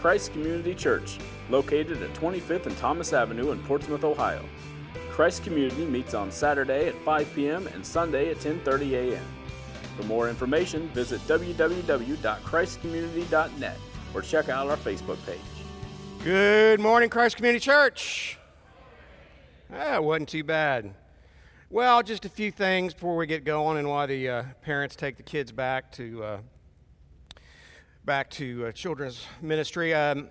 Christ Community Church, located at 25th and Thomas Avenue in Portsmouth, Ohio. Christ Community meets on Saturday at 5 p.m. and Sunday at 10:30 a.m. For more information, visit www.christcommunity.net or check out our Facebook page. Good morning, Christ Community Church. That wasn't too bad. Well, just a few things before we get going, and why the uh, parents take the kids back to uh, back to uh, children's ministry. Um,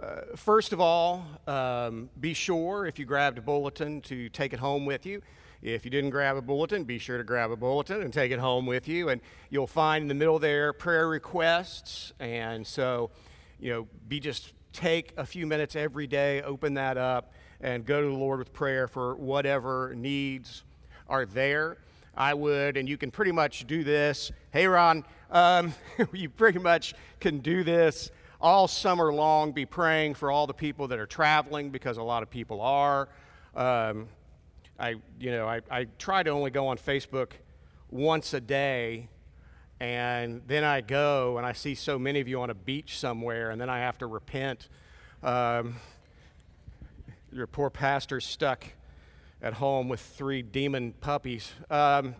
uh, first of all, um, be sure if you grabbed a bulletin to take it home with you. If you didn't grab a bulletin, be sure to grab a bulletin and take it home with you. And you'll find in the middle there prayer requests. And so, you know, be just take a few minutes every day, open that up, and go to the Lord with prayer for whatever needs are there. I would, and you can pretty much do this. Hey, Ron, um, you pretty much can do this all summer long. Be praying for all the people that are traveling because a lot of people are. Um, I, you know, I, I try to only go on Facebook once a day, and then I go and I see so many of you on a beach somewhere, and then I have to repent. Um, your poor pastor's stuck at home with three demon puppies. Um,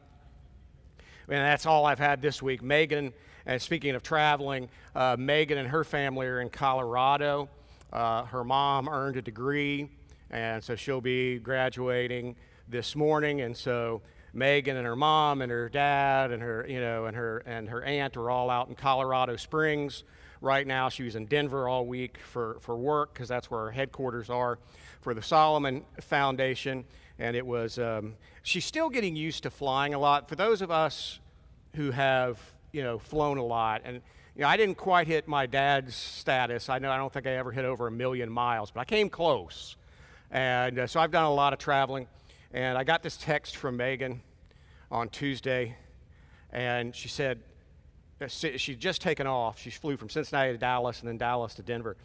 and that's all I've had this week. Megan, and speaking of traveling, uh, Megan and her family are in Colorado. Uh, her mom earned a degree, and so she'll be graduating this morning. And so Megan and her mom and her dad and her, you know, and her and her aunt are all out in Colorado Springs right now. She was in Denver all week for, for work because that's where our headquarters are for the Solomon Foundation. And it was, um, she's still getting used to flying a lot. For those of us who have, you know, flown a lot, and, you know, I didn't quite hit my dad's status. I know I don't think I ever hit over a million miles, but I came close. And uh, so I've done a lot of traveling. And I got this text from Megan on Tuesday, and she said, uh, she'd just taken off. She flew from Cincinnati to Dallas and then Dallas to Denver.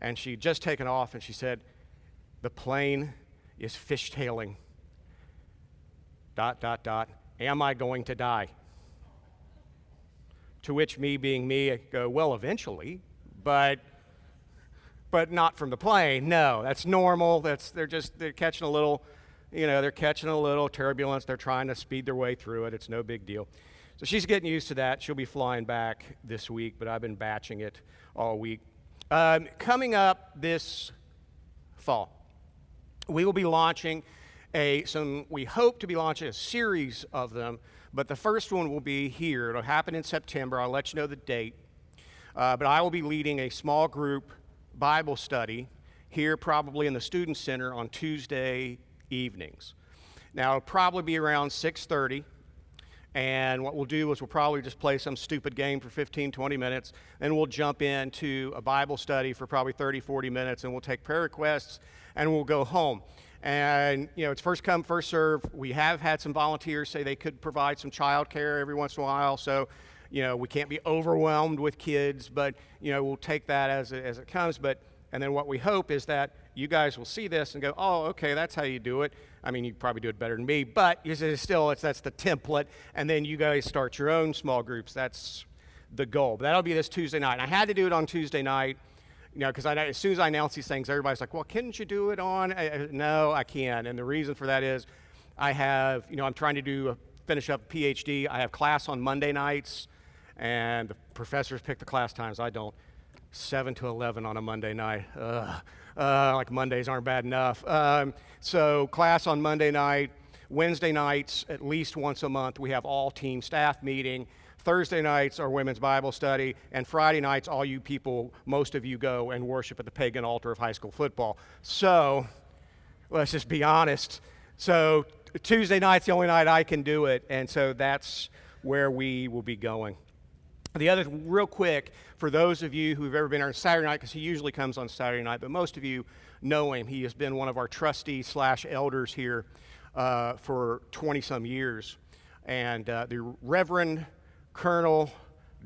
And she'd just taken off, and she said, The plane is fishtailing. Dot, dot, dot. Am I going to die? To which me, being me, I go, Well, eventually, but but not from the plane. No, that's normal. That's they're just they're catching a little you know, they're catching a little turbulence. They're trying to speed their way through it. It's no big deal. So she's getting used to that. She'll be flying back this week, but I've been batching it all week. Um, coming up this fall, we will be launching a some. We hope to be launching a series of them, but the first one will be here. It'll happen in September. I'll let you know the date. Uh, but I will be leading a small group Bible study here, probably in the Student Center on Tuesday evenings. Now, it'll probably be around 6:30. And what we'll do is we'll probably just play some stupid game for 15, 20 minutes. Then we'll jump into a Bible study for probably 30, 40 minutes, and we'll take prayer requests and we'll go home. And, you know, it's first come, first serve. We have had some volunteers say they could provide some child care every once in a while. So, you know, we can't be overwhelmed with kids, but, you know, we'll take that as it, as it comes. But, and then what we hope is that you guys will see this and go, oh, okay, that's how you do it. I mean, you probably do it better than me, but still, it's, that's the template. And then you guys start your own small groups. That's the goal. But that'll be this Tuesday night. And I had to do it on Tuesday night, you know, because as soon as I announce these things, everybody's like, well, couldn't you do it on? I, no, I can't. And the reason for that is I have, you know, I'm trying to do a, finish up PhD. I have class on Monday nights, and the professors pick the class times. I don't. 7 to 11 on a Monday night. Uh, like Mondays aren't bad enough. Um, so, class on Monday night. Wednesday nights, at least once a month, we have all team staff meeting. Thursday nights are women's Bible study, and Friday nights, all you people, most of you go and worship at the pagan altar of high school football. So, let's just be honest. So, Tuesday night's the only night I can do it, and so that's where we will be going. The other, real quick, for those of you who've ever been on Saturday night, because he usually comes on Saturday night, but most of you know him. He has been one of our trustees slash elders here uh, for 20 some years. And uh, the Reverend Colonel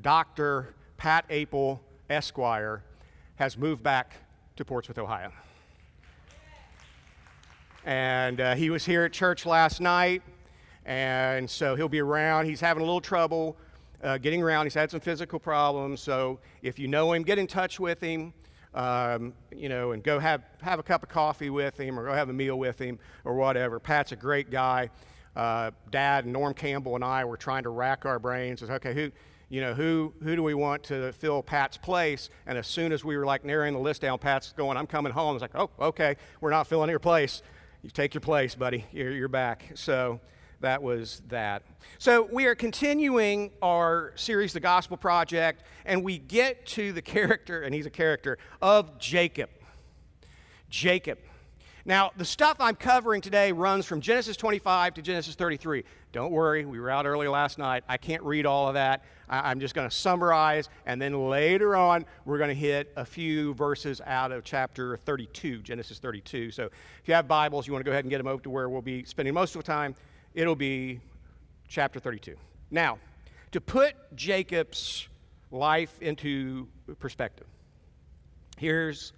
Dr. Pat Apel, Esquire, has moved back to Portsmouth, Ohio. And uh, he was here at church last night, and so he'll be around. He's having a little trouble uh, getting around. He's had some physical problems. So if you know him, get in touch with him. Um, you know, and go have, have a cup of coffee with him or go have a meal with him or whatever. Pat's a great guy. Uh, Dad, Norm Campbell, and I were trying to rack our brains. Says, okay, who, you know, who, who do we want to fill Pat's place? And as soon as we were like narrowing the list down, Pat's going, I'm coming home. It's like, oh, okay, we're not filling your place. You take your place, buddy. You're, you're back. So that was that. So we are continuing our series, The Gospel Project, and we get to the character, and he's a character, of Jacob. Jacob. Now, the stuff I'm covering today runs from Genesis 25 to Genesis 33. Don't worry, we were out early last night. I can't read all of that. I'm just going to summarize, and then later on, we're going to hit a few verses out of chapter 32, Genesis 32. So if you have Bibles, you want to go ahead and get them over to where we'll be spending most of the time it'll be chapter 32. Now, to put Jacob's life into perspective, here's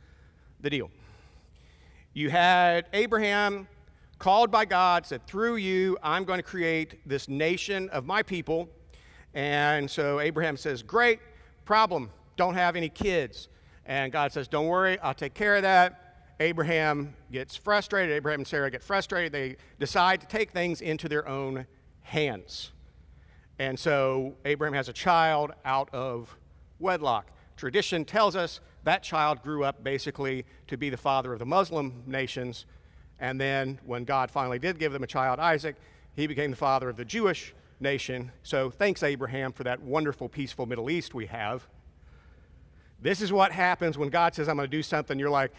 the deal. You had Abraham called by God, said, Through you, I'm going to create this nation of my people. And so Abraham says, Great, problem, don't have any kids. And God says, Don't worry, I'll take care of that. Abraham gets frustrated. Abraham and Sarah get frustrated. They decide to take things into their own hands. And so Abraham has a child out of wedlock. Tradition tells us that child grew up basically to be the father of the Muslim nations. And then when God finally did give them a child, Isaac, he became the father of the Jewish nation. So thanks, Abraham, for that wonderful, peaceful Middle East we have. This is what happens when God says, I'm going to do something. You're like,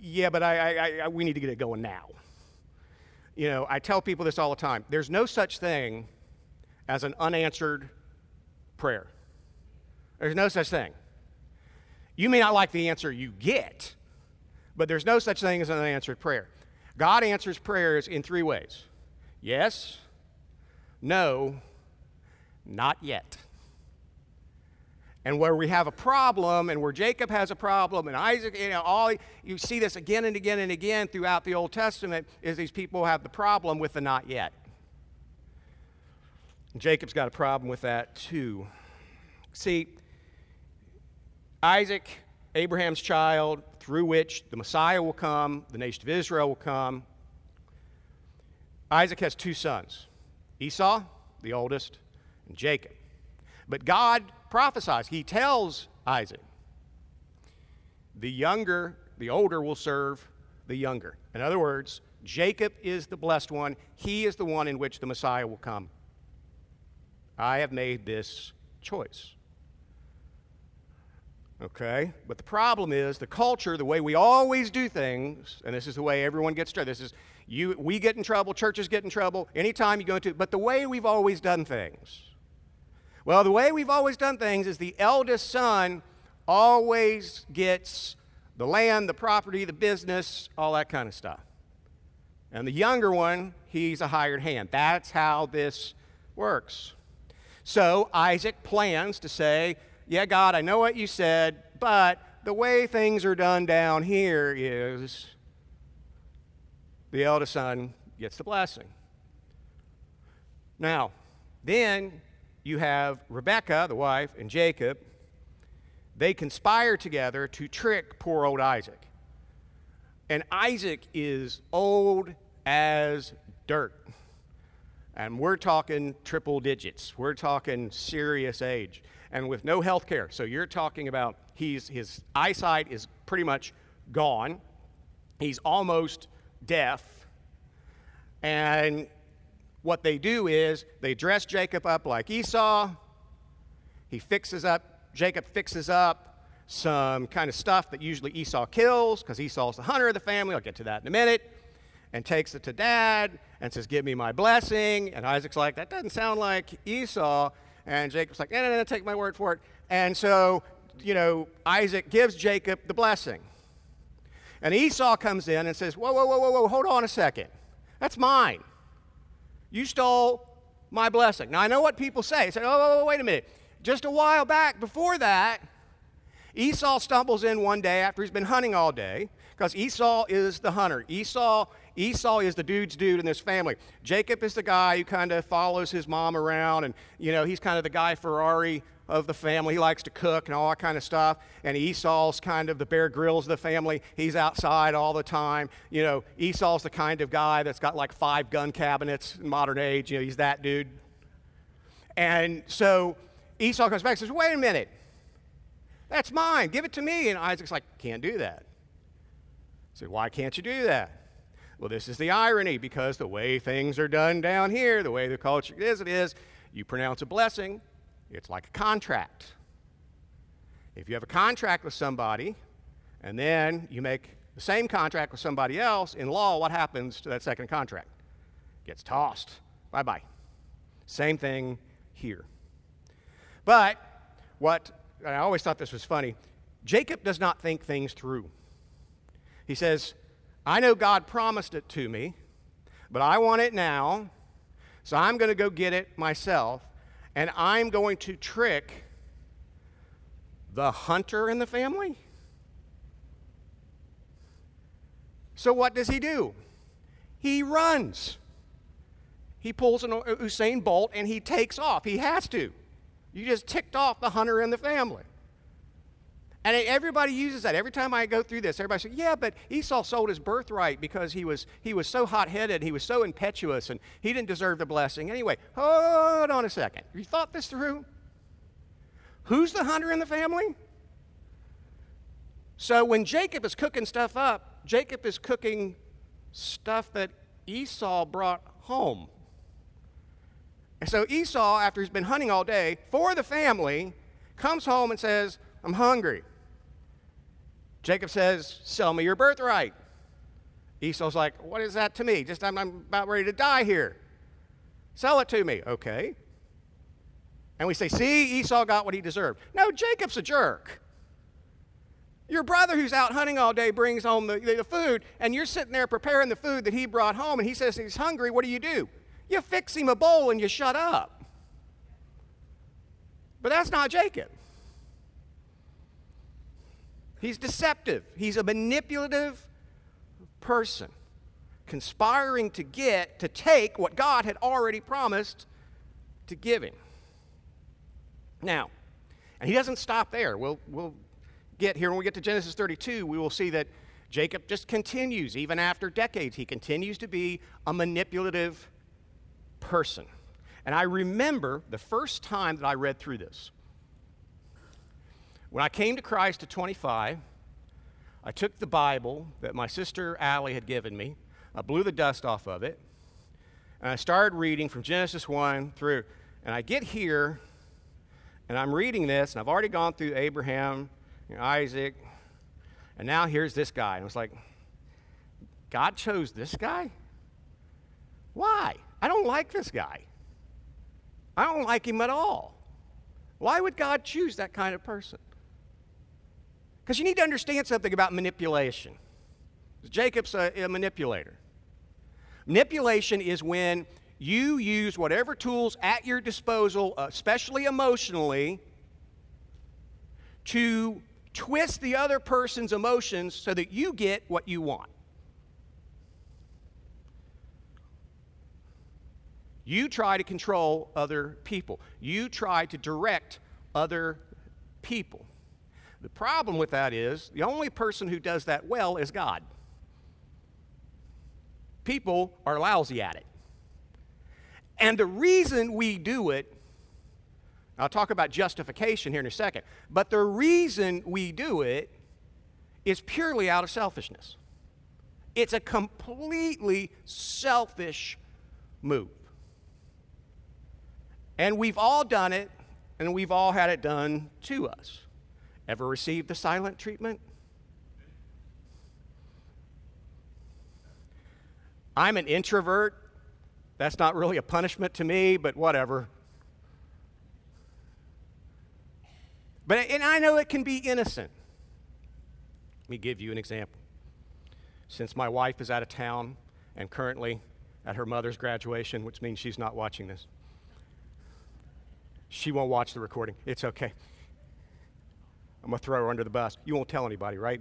yeah, but I, I, I, we need to get it going now. You know, I tell people this all the time. There's no such thing as an unanswered prayer. There's no such thing. You may not like the answer you get, but there's no such thing as an unanswered prayer. God answers prayers in three ways yes, no, not yet. And where we have a problem, and where Jacob has a problem, and Isaac, you know, all you see this again and again and again throughout the Old Testament is these people have the problem with the not yet. Jacob's got a problem with that too. See, Isaac, Abraham's child, through which the Messiah will come, the nation of Israel will come. Isaac has two sons Esau, the oldest, and Jacob. But God prophesies. He tells Isaac, the younger, the older will serve the younger. In other words, Jacob is the blessed one. He is the one in which the Messiah will come. I have made this choice. Okay? But the problem is the culture, the way we always do things, and this is the way everyone gets started. This is you we get in trouble, churches get in trouble, anytime you go into but the way we've always done things well, the way we've always done things is the eldest son always gets the land, the property, the business, all that kind of stuff. And the younger one, he's a hired hand. That's how this works. So Isaac plans to say, Yeah, God, I know what you said, but the way things are done down here is the eldest son gets the blessing. Now, then you have Rebecca, the wife, and Jacob. They conspire together to trick poor old Isaac. And Isaac is old as dirt. And we're talking triple digits. We're talking serious age. And with no health care. So you're talking about he's, his eyesight is pretty much gone. He's almost deaf. And what they do is they dress Jacob up like Esau. He fixes up, Jacob fixes up some kind of stuff that usually Esau kills because Esau's the hunter of the family. I'll get to that in a minute. And takes it to dad and says, Give me my blessing. And Isaac's like, That doesn't sound like Esau. And Jacob's like, No, no, no, take my word for it. And so, you know, Isaac gives Jacob the blessing. And Esau comes in and says, Whoa, whoa, whoa, whoa, whoa, hold on a second. That's mine. You stole my blessing. Now, I know what people say. They say, oh, wait a minute. Just a while back before that, Esau stumbles in one day after he's been hunting all day, because Esau is the hunter. Esau, Esau is the dude's dude in this family. Jacob is the guy who kind of follows his mom around, and you know he's kind of the Guy Fieri of the family. He likes to cook and all that kind of stuff. And Esau's kind of the Bear Grylls of the family. He's outside all the time. You know, Esau's the kind of guy that's got like five gun cabinets in modern age. You know, he's that dude. And so Esau comes back and says, Wait a minute. That's mine. Give it to me. And Isaac's like, Can't do that. I said, Why can't you do that? Well, this is the irony because the way things are done down here, the way the culture is, it is, you pronounce a blessing, it's like a contract. If you have a contract with somebody and then you make the same contract with somebody else, in law, what happens to that second contract? Gets tossed. Bye bye. Same thing here. But what I always thought this was funny Jacob does not think things through. He says, I know God promised it to me, but I want it now, so I'm going to go get it myself and I'm going to trick the hunter in the family? So, what does he do? He runs. He pulls an Usain Bolt and he takes off. He has to. You just ticked off the hunter in the family. And everybody uses that. Every time I go through this, everybody says, yeah, but Esau sold his birthright because he was, he was so hot headed, he was so impetuous, and he didn't deserve the blessing. Anyway, hold on a second. You thought this through? Who's the hunter in the family? So when Jacob is cooking stuff up, Jacob is cooking stuff that Esau brought home. And so Esau, after he's been hunting all day for the family, comes home and says, I'm hungry. Jacob says, Sell me your birthright. Esau's like, What is that to me? Just I'm, I'm about ready to die here. Sell it to me. Okay. And we say, See, Esau got what he deserved. No, Jacob's a jerk. Your brother who's out hunting all day brings home the, the, food, and you're sitting there preparing the food that he brought home, and he says he's hungry. What do you do? You fix him a bowl and you shut up. But that's not Jacob. He's deceptive. He's a manipulative person, conspiring to get, to take what God had already promised to give him. Now, and he doesn't stop there. We'll, we'll get here when we get to Genesis 32, we will see that Jacob just continues, even after decades, he continues to be a manipulative person. And I remember the first time that I read through this. When I came to Christ at 25, I took the Bible that my sister Allie had given me, I blew the dust off of it, and I started reading from Genesis 1 through. And I get here, and I'm reading this, and I've already gone through Abraham, Isaac, and now here's this guy. And I was like, God chose this guy? Why? I don't like this guy. I don't like him at all. Why would God choose that kind of person? Because you need to understand something about manipulation. Jacob's a, a manipulator. Manipulation is when you use whatever tools at your disposal, uh, especially emotionally, to twist the other person's emotions so that you get what you want. You try to control other people. You try to direct other people. The problem with that is the only person who does that well is God. People are lousy at it. And the reason we do it, I'll talk about justification here in a second, but the reason we do it is purely out of selfishness. It's a completely selfish move. And we've all done it, and we've all had it done to us. Ever received the silent treatment? I'm an introvert. That's not really a punishment to me, but whatever. But and I know it can be innocent. Let me give you an example. Since my wife is out of town and currently at her mother's graduation, which means she's not watching this, she won't watch the recording. It's okay. I'm going to throw her under the bus. You won't tell anybody, right?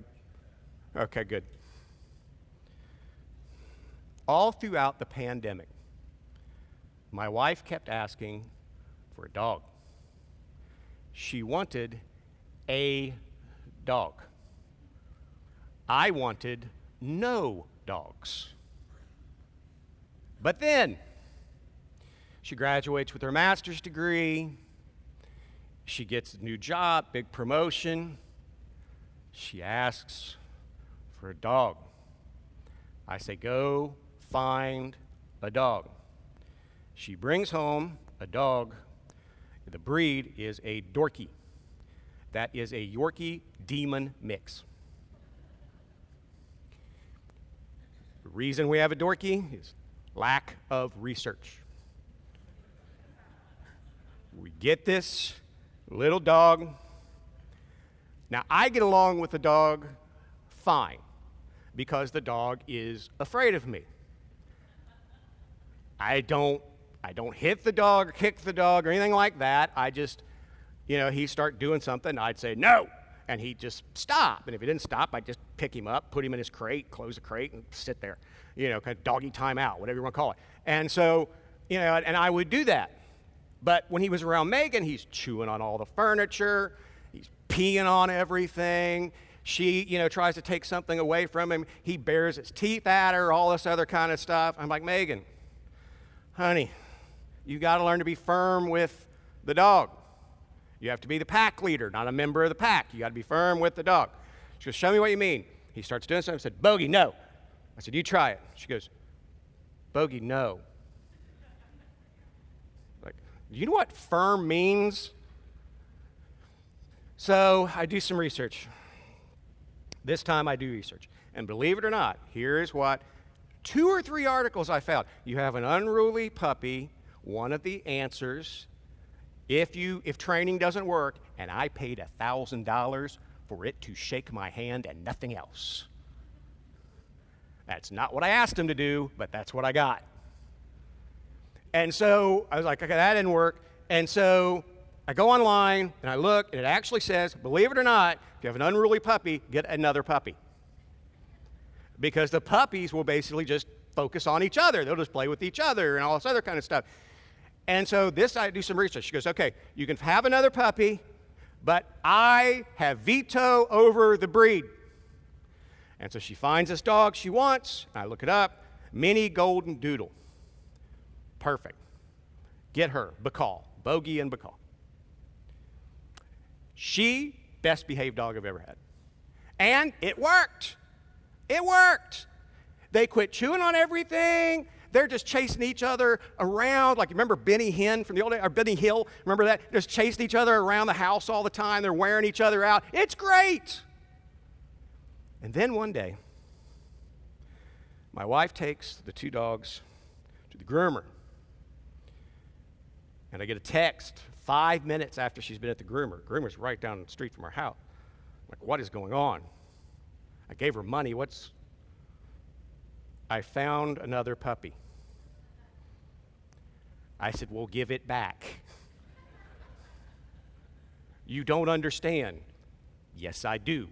Okay, good. All throughout the pandemic, my wife kept asking for a dog. She wanted a dog. I wanted no dogs. But then, she graduates with her master's degree. She gets a new job, big promotion. She asks for a dog. I say, Go find a dog. She brings home a dog. The breed is a Dorky. That is a Yorkie Demon mix. The reason we have a Dorky is lack of research. We get this little dog. Now, I get along with the dog fine because the dog is afraid of me. I don't I don't hit the dog or kick the dog or anything like that. I just, you know, he start doing something, I'd say no, and he'd just stop. And if he didn't stop, I'd just pick him up, put him in his crate, close the crate, and sit there, you know, kind of doggy time out, whatever you want to call it. And so, you know, and I would do that. But when he was around Megan, he's chewing on all the furniture, he's peeing on everything. She, you know, tries to take something away from him. He bares his teeth at her, all this other kind of stuff. I'm like, Megan, honey, you got to learn to be firm with the dog. You have to be the pack leader, not a member of the pack. You got to be firm with the dog. She goes, Show me what you mean. He starts doing something. I said, Bogey, no. I said, You try it. She goes, Bogey, no. Do you know what firm means? So I do some research. This time I do research. And believe it or not, here's what two or three articles I found. You have an unruly puppy, one of the answers. If you if training doesn't work, and I paid thousand dollars for it to shake my hand and nothing else. That's not what I asked him to do, but that's what I got. And so I was like, okay, that didn't work. And so I go online and I look, and it actually says, believe it or not, if you have an unruly puppy, get another puppy. Because the puppies will basically just focus on each other. They'll just play with each other and all this other kind of stuff. And so this, I do some research. She goes, okay, you can have another puppy, but I have veto over the breed. And so she finds this dog she wants. I look it up mini golden doodle. Perfect. Get her, Bacall, Bogey and Bacall. She, best behaved dog I've ever had. And it worked. It worked. They quit chewing on everything. They're just chasing each other around. Like, remember Benny Hinn from the old days, or Benny Hill? Remember that? Just chasing each other around the house all the time. They're wearing each other out. It's great. And then one day, my wife takes the two dogs to the groomer. And I get a text five minutes after she's been at the groomer. Groomer's right down the street from our house. I'm like, what is going on? I gave her money. What's. I found another puppy. I said, Well, give it back. you don't understand. Yes, I do.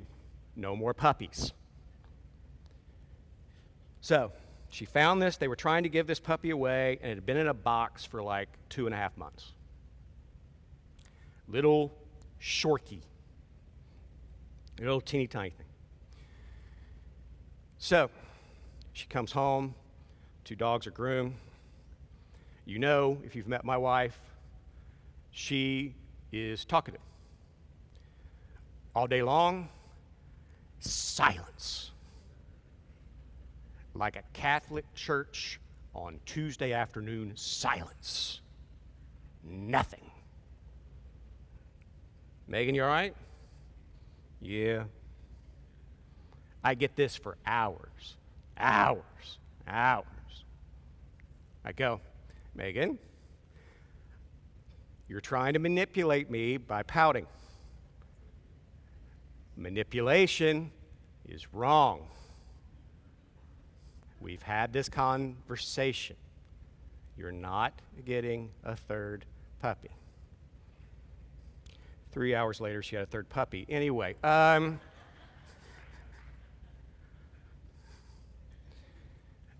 No more puppies. So, she found this. They were trying to give this puppy away, and it had been in a box for like two and a half months. Little shorky. Little teeny tiny thing. So, she comes home. Two dogs are groomed. You know, if you've met my wife, she is talkative. All day long, silence. Like a Catholic church on Tuesday afternoon, silence. Nothing. Megan, you all right? Yeah. I get this for hours, hours, hours. I go, Megan, you're trying to manipulate me by pouting. Manipulation is wrong. We've had this conversation. You're not getting a third puppy. Three hours later, she had a third puppy. Anyway, um,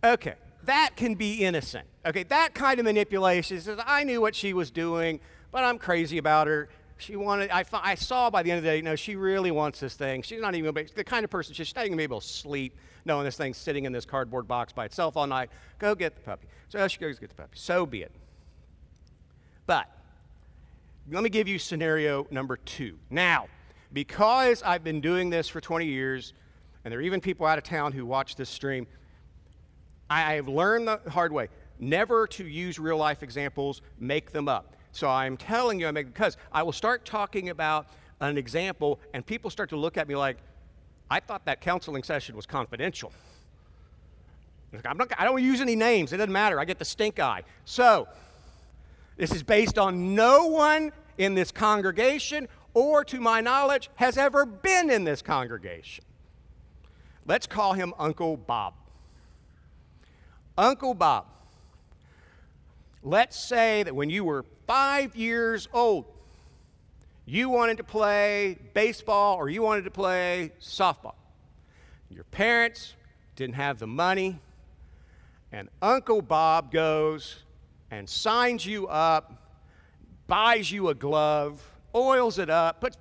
okay, that can be innocent. Okay, that kind of manipulation says, I knew what she was doing, but I'm crazy about her. She wanted, I, I saw by the end of the day, no, she really wants this thing. She's not even the kind of person, she's not even going to be able to sleep knowing this thing's sitting in this cardboard box by itself all night. Go get the puppy. So she goes get the puppy. So be it. But let me give you scenario number two. Now, because I've been doing this for 20 years, and there are even people out of town who watch this stream, I have learned the hard way never to use real life examples, make them up. So I'm telling you, I make because I will start talking about an example, and people start to look at me like, I thought that counseling session was confidential. I'm not, I don't use any names. It doesn't matter. I get the stink eye. So, this is based on no one in this congregation or, to my knowledge, has ever been in this congregation. Let's call him Uncle Bob. Uncle Bob. Let's say that when you were five years old, you wanted to play baseball or you wanted to play softball. Your parents didn't have the money, and Uncle Bob goes and signs you up, buys you a glove, oils it up, puts,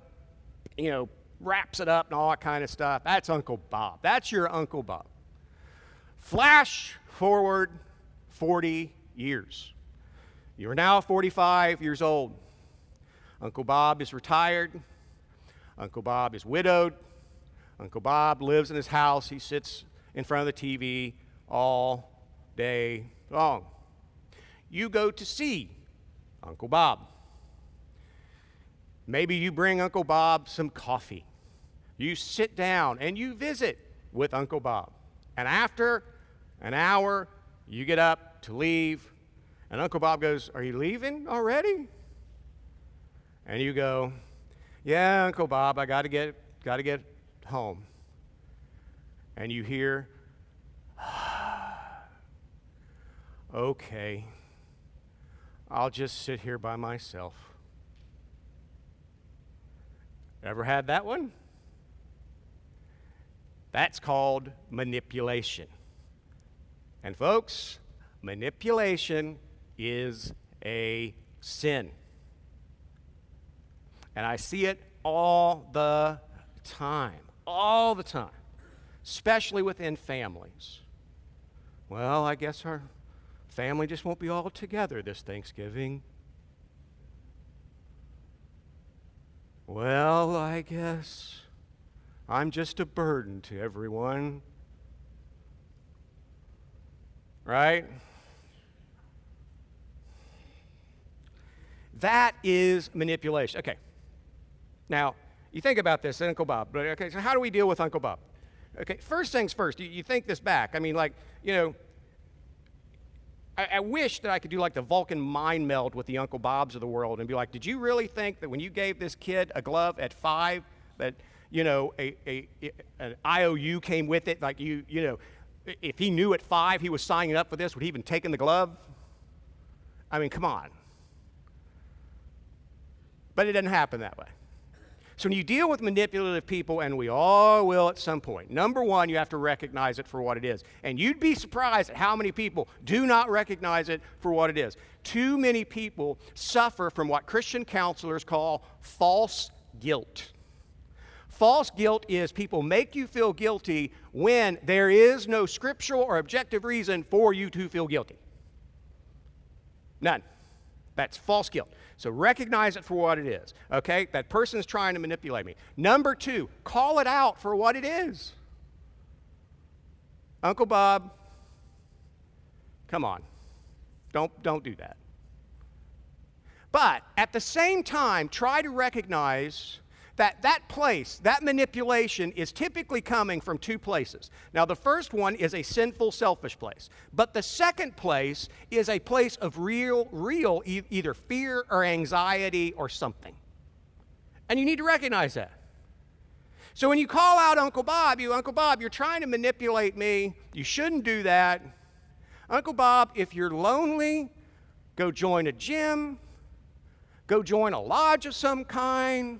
you know, wraps it up and all that kind of stuff. That's Uncle Bob. That's your Uncle Bob. Flash forward 40 years. You are now 45 years old. Uncle Bob is retired. Uncle Bob is widowed. Uncle Bob lives in his house. He sits in front of the TV all day long you go to see Uncle Bob. Maybe you bring Uncle Bob some coffee. You sit down and you visit with Uncle Bob. And after an hour, you get up to leave, and Uncle Bob goes, Are you leaving already? And you go, Yeah, Uncle Bob, I got to get got to get home. And you hear, Okay. I'll just sit here by myself. Ever had that one? That's called manipulation. And, folks, manipulation is a sin. And I see it all the time, all the time, especially within families. Well, I guess our family just won't be all together this Thanksgiving. Well, I guess I'm just a burden to everyone. Right? That is manipulation. Okay. Now, you think about this, Uncle Bob. Okay, so how do we deal with Uncle Bob? Okay, first things first, you, you think this back. I mean, like, you know, I, I, wish that I could do like the Vulcan mind meld with the Uncle Bobs of the world and be like, did you really think that when you gave this kid a glove at five, that, you know, a, a, an IOU came with it? Like, you, you know, if he knew at five he was signing up for this, would he even taken the glove? I mean, come on. But it didn't happen that way. So when you deal with manipulative people, and we all will at some point, number one, you have to recognize it for what it is. And you'd be surprised at how many people do not recognize it for what it is. Too many people suffer from what Christian counselors call false guilt. False guilt is people make you feel guilty when there is no scriptural or objective reason for you to feel guilty. None. That's false guilt. So recognize it for what it is. Okay? That person is trying to manipulate me. Number two, call it out for what it is. Uncle Bob, come on. Don't, don't do that. But at the same time, try to recognize that that place, that manipulation is typically coming from two places. Now, the first one is a sinful, selfish place. But the second place is a place of real, real e- either fear or anxiety or something. And you need to recognize that. So when you call out Uncle Bob, you, Uncle Bob, you're trying to manipulate me. You shouldn't do that. Uncle Bob, if you're lonely, go join a gym go join a lodge of some kind,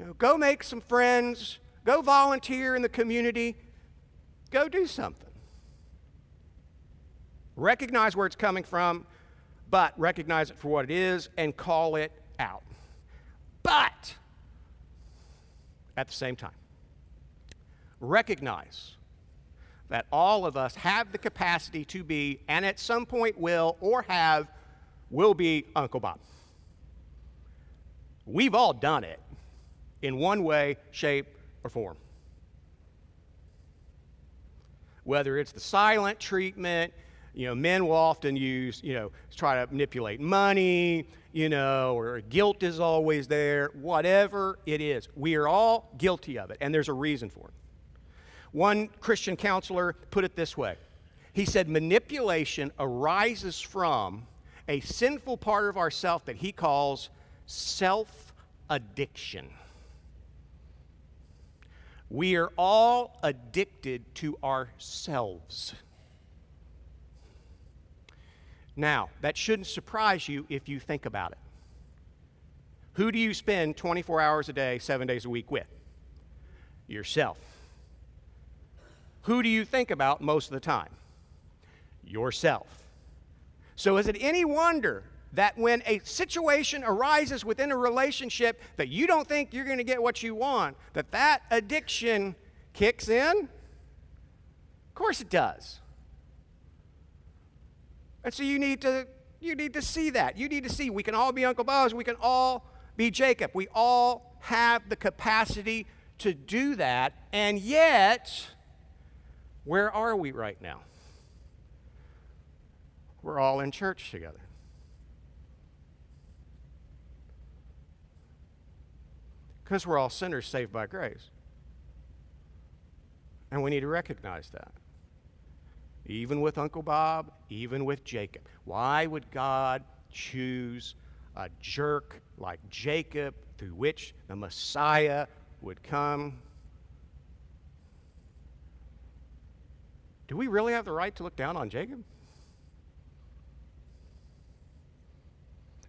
you know, go make some friends, go volunteer in the community, go do something. Recognize where it's coming from, but recognize it for what it is and call it out. But at the same time, recognize that all of us have the capacity to be, and at some point will, or have, will be Uncle Bob. We've all done it in one way, shape, or form. Whether it's the silent treatment, you know, men will often use, you know, try to manipulate money, you know, or guilt is always there, whatever it is. We are all guilty of it, and there's a reason for it. One Christian counselor put it this way He said, Manipulation arises from a sinful part of ourself that he calls self addiction. We are all addicted to ourselves. Now, that shouldn't surprise you if you think about it. Who do you spend 24 hours a day, seven days a week with? Yourself. Who do you think about most of the time? Yourself. So, is it any wonder that when a situation arises within a relationship that you don't think you're going to get what you want, that that addiction kicks in? Of course it does. And so you need to you need to see that. You need to see we can all be Uncle Bobs, we can all be Jacob. We all have the capacity to do that. And yet, where are we right now? We're all in church together. Because we're all sinners saved by grace. And we need to recognize that even with Uncle Bob, even with Jacob. Why would God choose a jerk like Jacob through which the Messiah would come? Do we really have the right to look down on Jacob?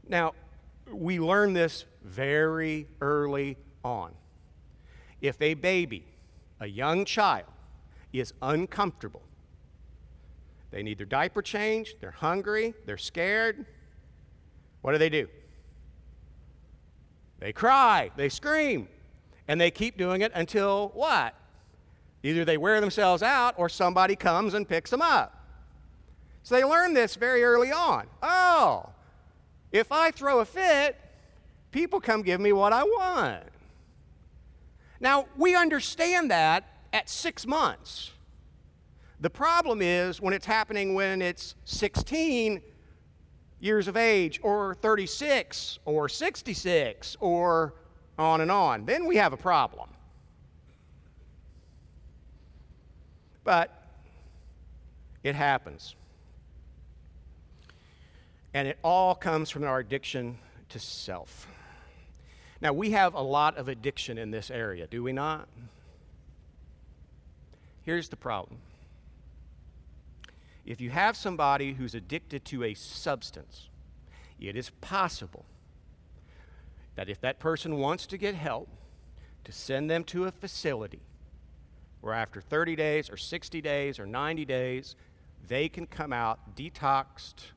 Now, we learn this very early on. If a baby, a young child, is uncomfortable, they need their diaper changed, they're hungry, they're scared. What do they do? They cry, they scream, and they keep doing it until what? Either they wear themselves out or somebody comes and picks them up. So they learn this very early on. Oh, if I throw a fit, people come give me what I want. Now, we understand that at six months. The problem is when it's happening when it's 16 years of age, or 36, or 66, or on and on. Then we have a problem. But it happens. And it all comes from our addiction to self. Now, we have a lot of addiction in this area, do we not? Here's the problem if you have somebody who's addicted to a substance, it is possible that if that person wants to get help, to send them to a facility where after 30 days or 60 days or 90 days, they can come out detoxed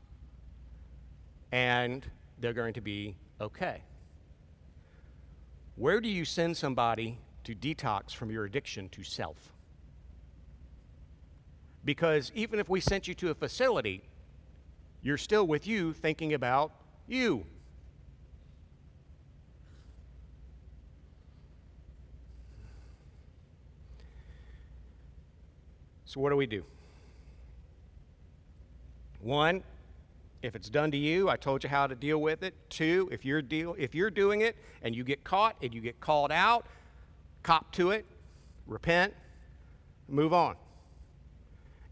and they're going to be okay. Where do you send somebody to detox from your addiction to self? Because even if we sent you to a facility, you're still with you thinking about you. So, what do we do? One, if it's done to you, I told you how to deal with it. Two, if you're, deal, if you're doing it and you get caught and you get called out, cop to it, repent, move on.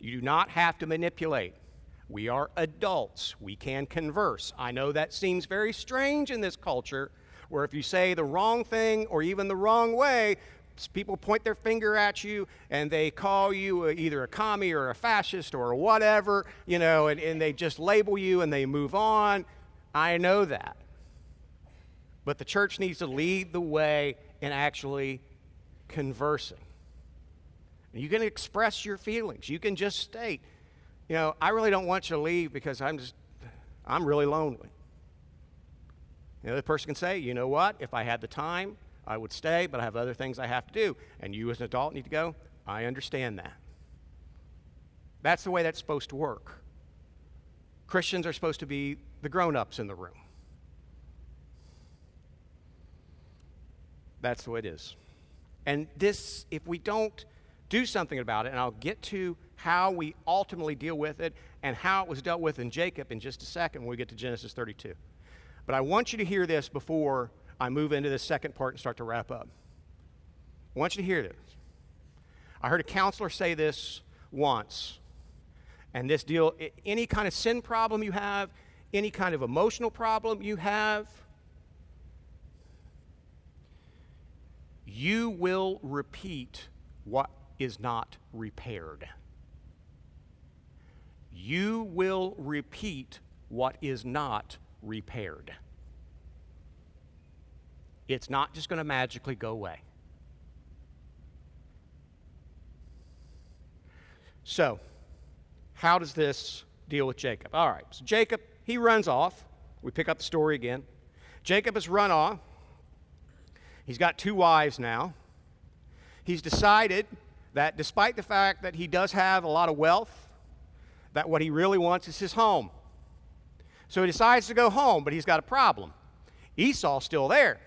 You do not have to manipulate. We are adults. We can converse. I know that seems very strange in this culture where if you say the wrong thing or even the wrong way, people point their finger at you and they call you uh, either a commie or a fascist or whatever, you know, and, and they just label you and they move on. I know that. But the church needs to lead the way in actually conversing. You can express your feelings. You can just state, you know, I really don't want you to leave because I'm just, I'm really lonely. The other person can say, you know what, if I had the time, I would stay, but I have other things I have to do. And you as an adult need to go, I understand that. That's the way that's supposed to work. Christians are supposed to be the grown ups in the room. That's the way it is. And this, if we don't do something about it, and I'll get to how we ultimately deal with it and how it was dealt with in Jacob in just a second when we get to Genesis 32. But I want you to hear this before I move into the second part and start to wrap up. I want you to hear this. I heard a counselor say this once. And this deal, any kind of sin problem you have, any kind of emotional problem you have, you will repeat what is not repaired. You will repeat what is not repaired. It's not just going to magically go away. So, how does this deal with Jacob? All right, so Jacob, he runs off. We pick up the story again. Jacob has run off. He's got two wives now. He's decided that despite the fact that he does have a lot of wealth, that what he really wants is his home. So he decides to go home, but he's got a problem. Esau's still there.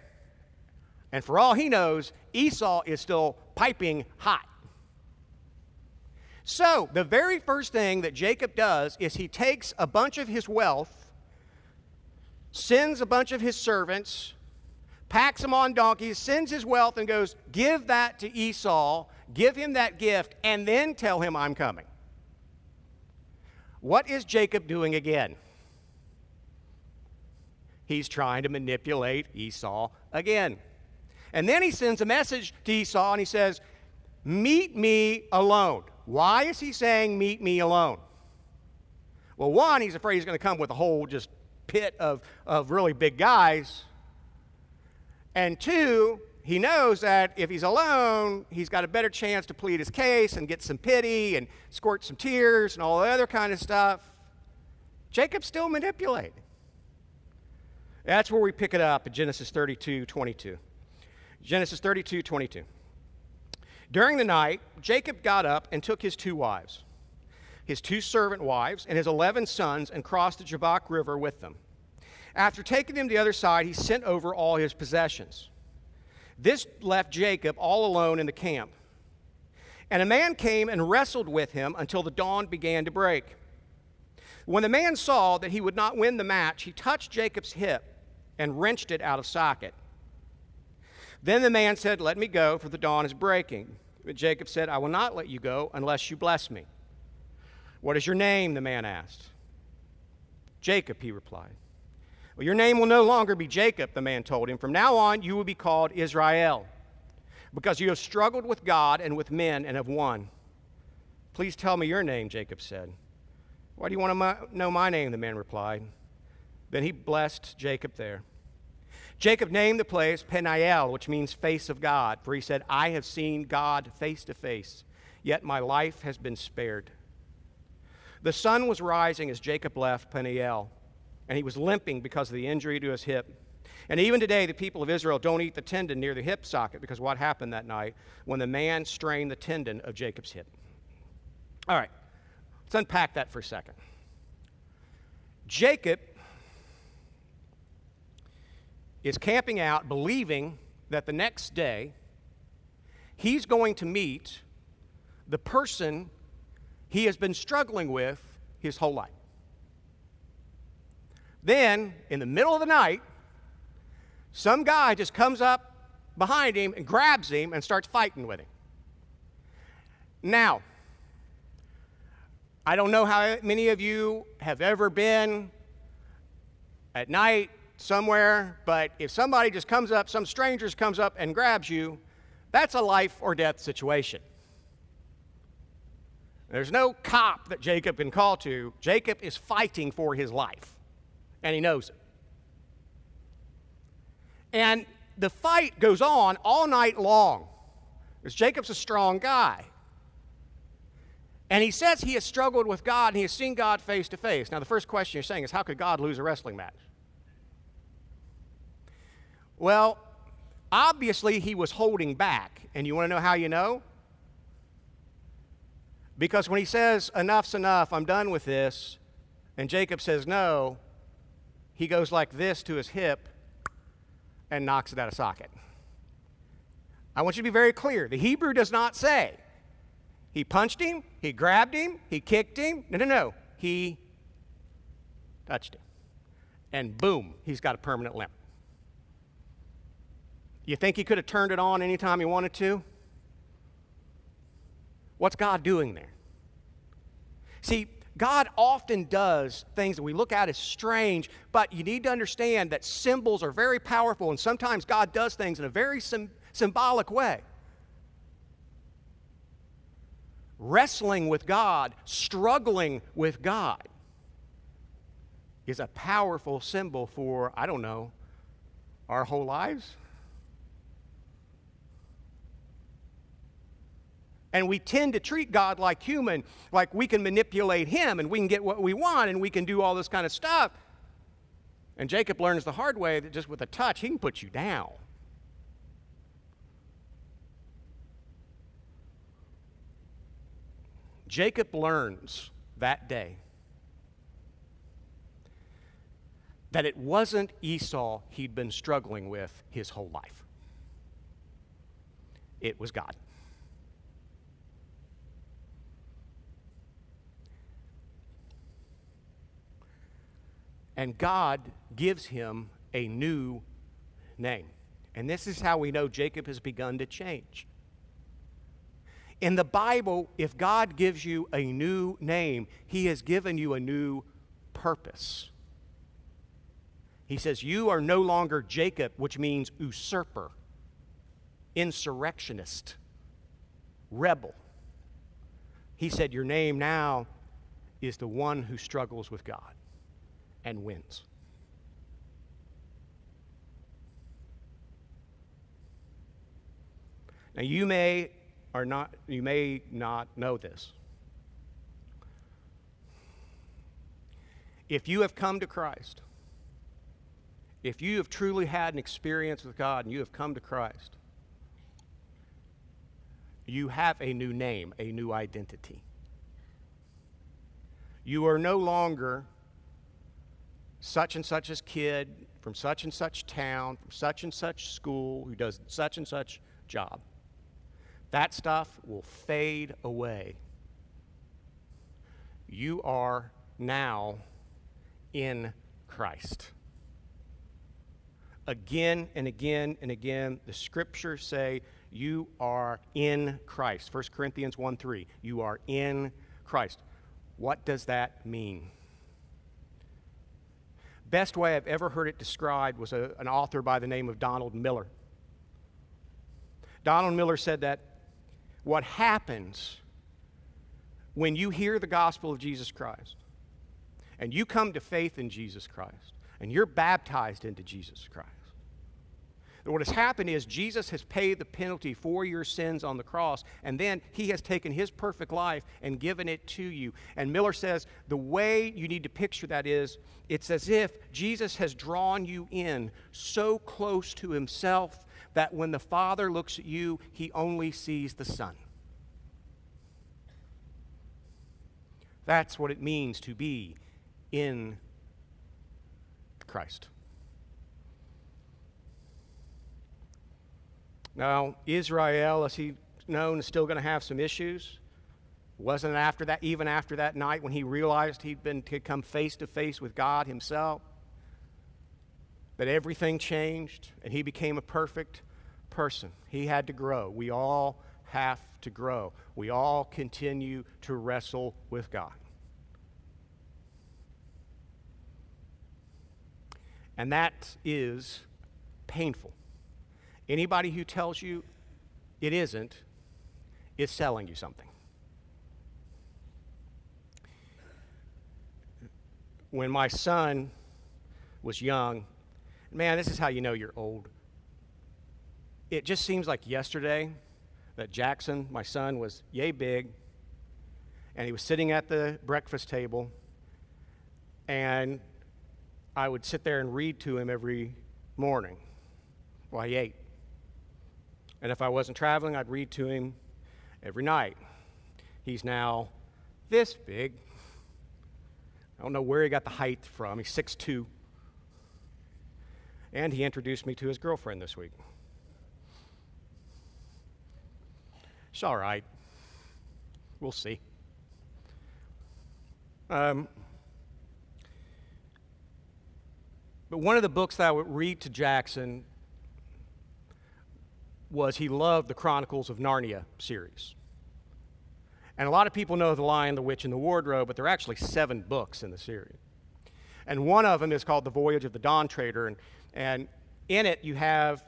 And for all he knows, Esau is still piping hot. So, the very first thing that Jacob does is he takes a bunch of his wealth, sends a bunch of his servants, packs them on donkeys, sends his wealth, and goes, Give that to Esau, give him that gift, and then tell him I'm coming. What is Jacob doing again? He's trying to manipulate Esau again. And then he sends a message to Esau and he says, Meet me alone. Why is he saying, Meet me alone? Well, one, he's afraid he's going to come with a whole just pit of, of really big guys. And two, he knows that if he's alone, he's got a better chance to plead his case and get some pity and squirt some tears and all the other kind of stuff. Jacob's still manipulating. That's where we pick it up in Genesis 32 22. Genesis 32 22. During the night, Jacob got up and took his two wives, his two servant wives, and his 11 sons, and crossed the Jabbok River with them. After taking them to the other side, he sent over all his possessions. This left Jacob all alone in the camp. And a man came and wrestled with him until the dawn began to break. When the man saw that he would not win the match, he touched Jacob's hip and wrenched it out of socket. Then the man said, Let me go, for the dawn is breaking. But Jacob said, I will not let you go unless you bless me. What is your name? the man asked. Jacob, he replied. Well, your name will no longer be Jacob, the man told him. From now on, you will be called Israel, because you have struggled with God and with men and have won. Please tell me your name, Jacob said. Why do you want to know my name? the man replied. Then he blessed Jacob there. Jacob named the place Peniel, which means face of God, for he said, I have seen God face to face, yet my life has been spared. The sun was rising as Jacob left Peniel, and he was limping because of the injury to his hip. And even today, the people of Israel don't eat the tendon near the hip socket because what happened that night when the man strained the tendon of Jacob's hip. All right, let's unpack that for a second. Jacob is camping out, believing that the next day he's going to meet the person he has been struggling with his whole life. Then, in the middle of the night, some guy just comes up behind him and grabs him and starts fighting with him. Now, I don't know how many of you have ever been at night somewhere, but if somebody just comes up, some strangers comes up and grabs you, that's a life or death situation. There's no cop that Jacob can call to. Jacob is fighting for his life, and he knows it. And the fight goes on all night long. Because Jacob's a strong guy. And he says he has struggled with God and he has seen God face to face. Now, the first question you're saying is how could God lose a wrestling match? Well, obviously he was holding back. And you want to know how you know? Because when he says, enough's enough, I'm done with this, and Jacob says no, he goes like this to his hip and knocks it out of socket. I want you to be very clear. The Hebrew does not say he punched him, he grabbed him, he kicked him. No, no, no. He touched him. And boom, he's got a permanent limp. You think he could have turned it on anytime he wanted to? What's God doing there? See, God often does things that we look at as strange, but you need to understand that symbols are very powerful, and sometimes God does things in a very sim- symbolic way. Wrestling with God, struggling with God, is a powerful symbol for, I don't know, our whole lives. And we tend to treat God like human, like we can manipulate him and we can get what we want and we can do all this kind of stuff. And Jacob learns the hard way that just with a touch, he can put you down. Jacob learns that day that it wasn't Esau he'd been struggling with his whole life, it was God. And God gives him a new name. And this is how we know Jacob has begun to change. In the Bible, if God gives you a new name, he has given you a new purpose. He says, You are no longer Jacob, which means usurper, insurrectionist, rebel. He said, Your name now is the one who struggles with God and wins. Now you may or not you may not know this. If you have come to Christ, if you have truly had an experience with God and you have come to Christ, you have a new name, a new identity. You are no longer such and such as kid from such and such town, from such and such school, who does such and such job. That stuff will fade away. You are now in Christ. Again and again and again, the scriptures say you are in Christ. 1 Corinthians 1 3. You are in Christ. What does that mean? Best way I've ever heard it described was a, an author by the name of Donald Miller. Donald Miller said that what happens when you hear the gospel of Jesus Christ and you come to faith in Jesus Christ and you're baptized into Jesus Christ what has happened is Jesus has paid the penalty for your sins on the cross, and then he has taken his perfect life and given it to you. And Miller says the way you need to picture that is it's as if Jesus has drawn you in so close to himself that when the Father looks at you, he only sees the Son. That's what it means to be in Christ. Now, Israel, as he known, is still going to have some issues. Wasn't it after that, even after that night when he realized he'd been to come face to face with God himself, that everything changed and he became a perfect person. He had to grow. We all have to grow. We all continue to wrestle with God. And that is painful. Anybody who tells you it isn't is selling you something. When my son was young, man, this is how you know you're old. it just seems like yesterday that Jackson, my son, was yay big, and he was sitting at the breakfast table, and I would sit there and read to him every morning while he ate. And if I wasn't traveling, I'd read to him every night. He's now this big. I don't know where he got the height from. He's 6'2. And he introduced me to his girlfriend this week. It's all right. We'll see. Um, but one of the books that I would read to Jackson was he loved the Chronicles of Narnia series. And a lot of people know The Lion, the Witch, and the Wardrobe, but there are actually seven books in the series. And one of them is called The Voyage of the Dawn Treader. And, and in it, you have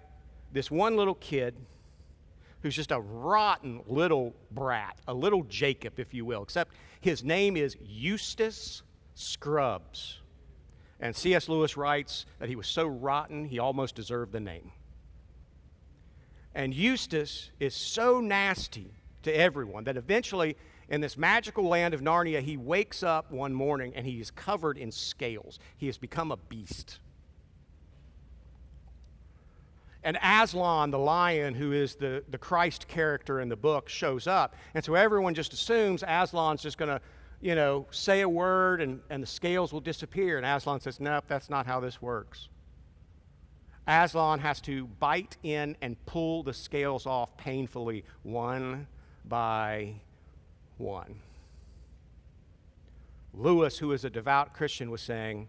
this one little kid who's just a rotten little brat, a little Jacob, if you will, except his name is Eustace Scrubbs. And C.S. Lewis writes that he was so rotten, he almost deserved the name. And Eustace is so nasty to everyone that eventually, in this magical land of Narnia, he wakes up one morning and he is covered in scales. He has become a beast. And Aslan, the lion, who is the, the Christ character in the book, shows up. And so everyone just assumes Aslan's just going to, you know, say a word and, and the scales will disappear. And Aslan says, Nope, that's not how this works. Aslan has to bite in and pull the scales off painfully, one by one. Lewis, who is a devout Christian, was saying,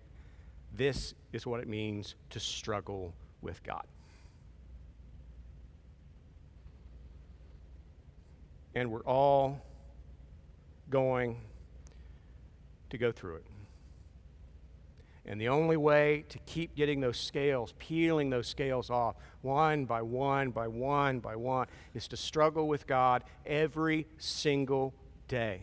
This is what it means to struggle with God. And we're all going to go through it. And the only way to keep getting those scales, peeling those scales off, one by one by one by one, is to struggle with God every single day.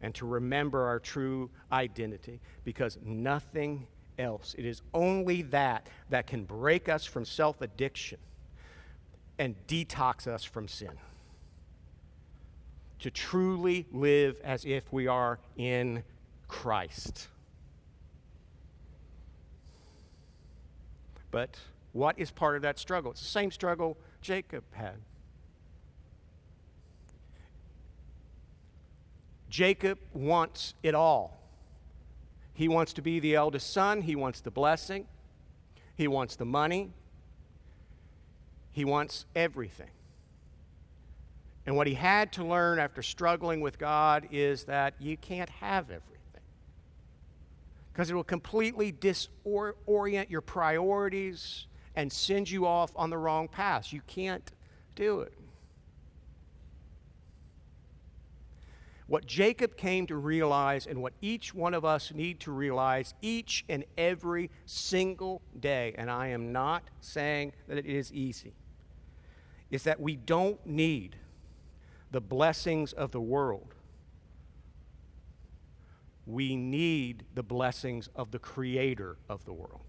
And to remember our true identity because nothing else, it is only that that can break us from self addiction and detox us from sin. To truly live as if we are in Christ. But what is part of that struggle? It's the same struggle Jacob had. Jacob wants it all. He wants to be the eldest son, he wants the blessing, he wants the money, he wants everything. And what he had to learn after struggling with God is that you can't have everything because it will completely disorient your priorities and send you off on the wrong path. You can't do it. What Jacob came to realize, and what each one of us need to realize each and every single day, and I am not saying that it is easy, is that we don't need the blessings of the world we need the blessings of the creator of the world.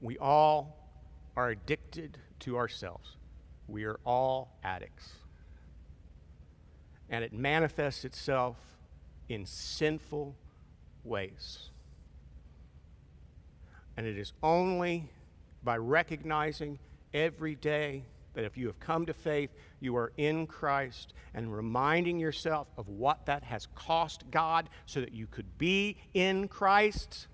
We all are addicted to ourselves. We are all addicts. And it manifests itself in sinful ways. And it is only by recognizing every day that if you have come to faith, you are in Christ, and reminding yourself of what that has cost God so that you could be in Christ,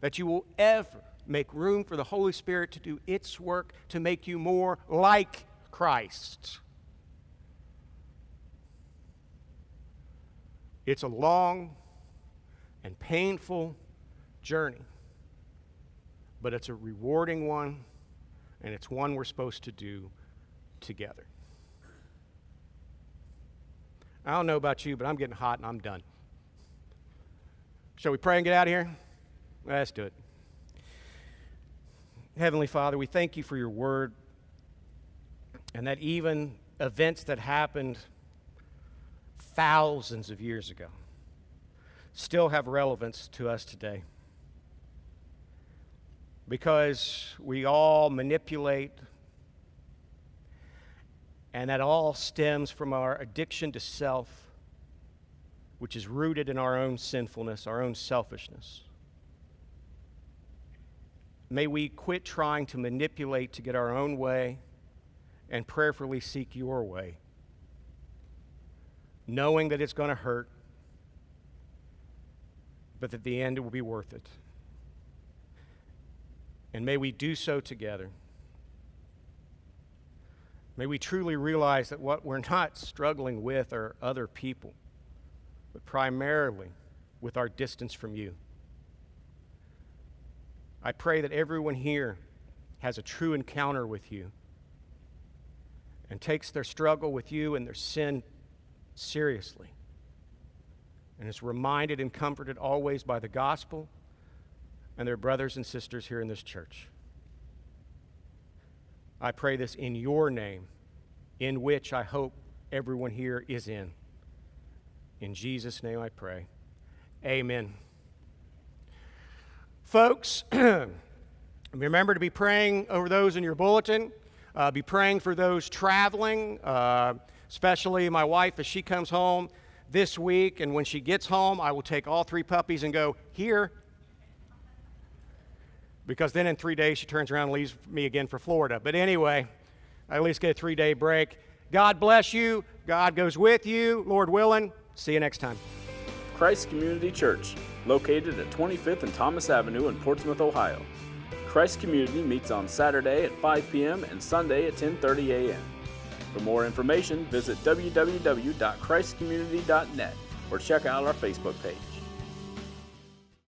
that you will ever make room for the Holy Spirit to do its work to make you more like Christ. It's a long and painful journey, but it's a rewarding one and it's one we're supposed to do together. I don't know about you, but I'm getting hot and I'm done. Shall we pray and get out of here? Let's do it. Heavenly Father, we thank you for your word and that even events that happened thousands of years ago, still have relevance to us today. Because we all manipulate, and that all stems from our addiction to self, which is rooted in our own sinfulness, our own selfishness. May we quit trying to manipulate to get our own way and prayerfully seek your way, knowing that it's going to hurt, but that the end will be worth it. And may we do so together. May we truly realize that what we're not struggling with are other people, but primarily with our distance from you. I pray that everyone here has a true encounter with you and takes their struggle with you and their sin seriously and is reminded and comforted always by the gospel and their brothers and sisters here in this church. I pray this in your name, in which I hope everyone here is in. In Jesus' name I pray. Amen. Folks, remember to be praying over those in your bulletin. Uh, be praying for those traveling, uh, especially my wife as she comes home this week. And when she gets home, I will take all three puppies and go, Here. Because then in three days, she turns around and leaves me again for Florida. But anyway, I at least get a three day break. God bless you. God goes with you. Lord willing. See you next time. Christ Community Church located at 25th and Thomas Avenue in Portsmouth, Ohio. Christ Community meets on Saturday at 5 p.m. and Sunday at 10:30 a.m. For more information, visit www.christcommunity.net or check out our Facebook page.